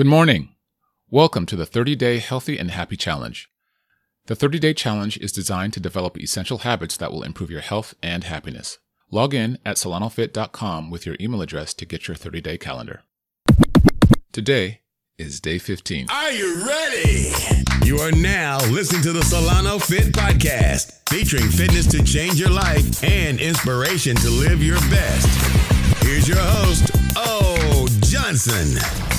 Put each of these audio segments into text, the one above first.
Good morning. Welcome to the 30 Day Healthy and Happy Challenge. The 30 Day Challenge is designed to develop essential habits that will improve your health and happiness. Log in at solanofit.com with your email address to get your 30 day calendar. Today is day 15. Are you ready? You are now listening to the Solano Fit Podcast, featuring fitness to change your life and inspiration to live your best. Here's your host, O. Johnson.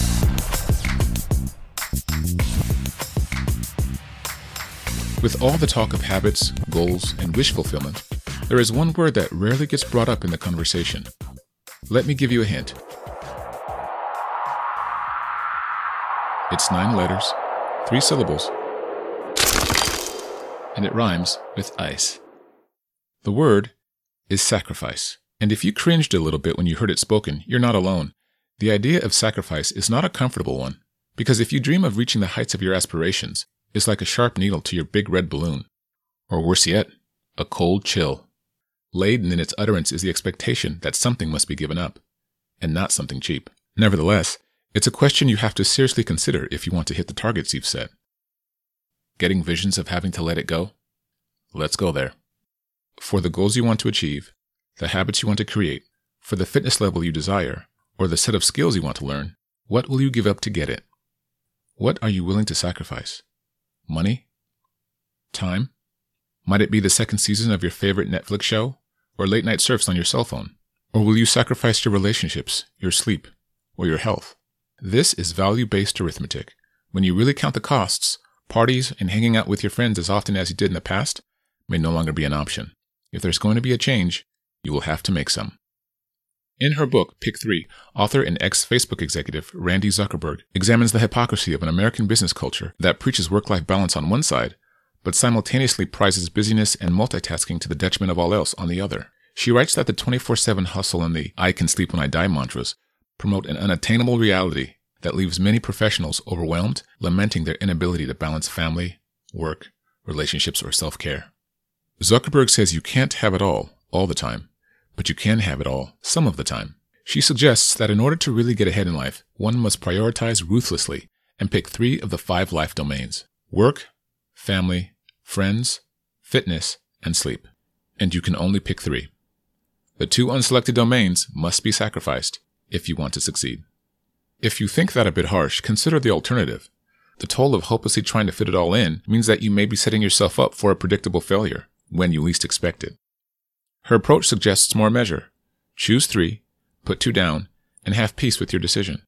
With all the talk of habits, goals, and wish fulfillment, there is one word that rarely gets brought up in the conversation. Let me give you a hint. It's nine letters, three syllables, and it rhymes with ice. The word is sacrifice. And if you cringed a little bit when you heard it spoken, you're not alone. The idea of sacrifice is not a comfortable one, because if you dream of reaching the heights of your aspirations, is like a sharp needle to your big red balloon. Or worse yet, a cold chill. Laden in its utterance is the expectation that something must be given up, and not something cheap. Nevertheless, it's a question you have to seriously consider if you want to hit the targets you've set. Getting visions of having to let it go? Let's go there. For the goals you want to achieve, the habits you want to create, for the fitness level you desire, or the set of skills you want to learn, what will you give up to get it? What are you willing to sacrifice? Money? Time? Might it be the second season of your favorite Netflix show? Or late night surfs on your cell phone? Or will you sacrifice your relationships, your sleep, or your health? This is value based arithmetic. When you really count the costs, parties and hanging out with your friends as often as you did in the past may no longer be an option. If there's going to be a change, you will have to make some. In her book, Pick Three, author and ex Facebook executive Randi Zuckerberg examines the hypocrisy of an American business culture that preaches work life balance on one side, but simultaneously prizes busyness and multitasking to the detriment of all else on the other. She writes that the 24 7 hustle and the I can sleep when I die mantras promote an unattainable reality that leaves many professionals overwhelmed, lamenting their inability to balance family, work, relationships, or self care. Zuckerberg says you can't have it all, all the time but you can have it all, some of the time. She suggests that in order to really get ahead in life, one must prioritize ruthlessly and pick three of the five life domains work, family, friends, fitness, and sleep. And you can only pick three. The two unselected domains must be sacrificed if you want to succeed. If you think that a bit harsh, consider the alternative. The toll of hopelessly trying to fit it all in means that you may be setting yourself up for a predictable failure when you least expect it. Her approach suggests more measure. Choose three, put two down, and have peace with your decision.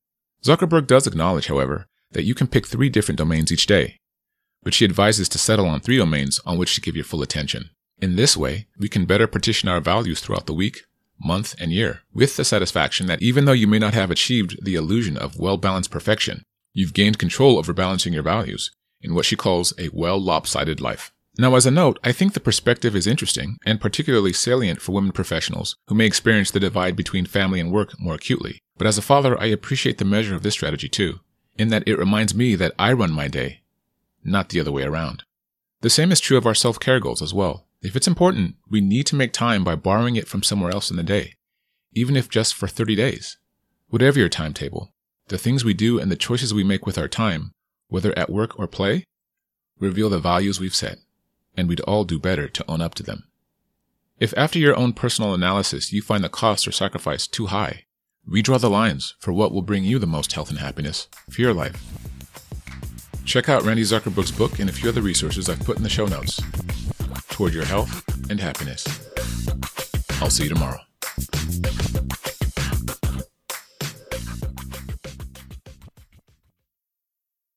Zuckerberg does acknowledge, however, that you can pick three different domains each day, but she advises to settle on three domains on which to give your full attention. In this way, we can better partition our values throughout the week, month, and year, with the satisfaction that even though you may not have achieved the illusion of well balanced perfection, you've gained control over balancing your values in what she calls a well lopsided life. Now, as a note, I think the perspective is interesting and particularly salient for women professionals who may experience the divide between family and work more acutely. But as a father, I appreciate the measure of this strategy too, in that it reminds me that I run my day, not the other way around. The same is true of our self care goals as well. If it's important, we need to make time by borrowing it from somewhere else in the day, even if just for 30 days. Whatever your timetable, the things we do and the choices we make with our time, whether at work or play, reveal the values we've set and we'd all do better to own up to them. If after your own personal analysis you find the cost or sacrifice too high, redraw the lines for what will bring you the most health and happiness for your life. Check out Randi Zuckerberg's book and a few other resources I've put in the show notes toward your health and happiness. I'll see you tomorrow.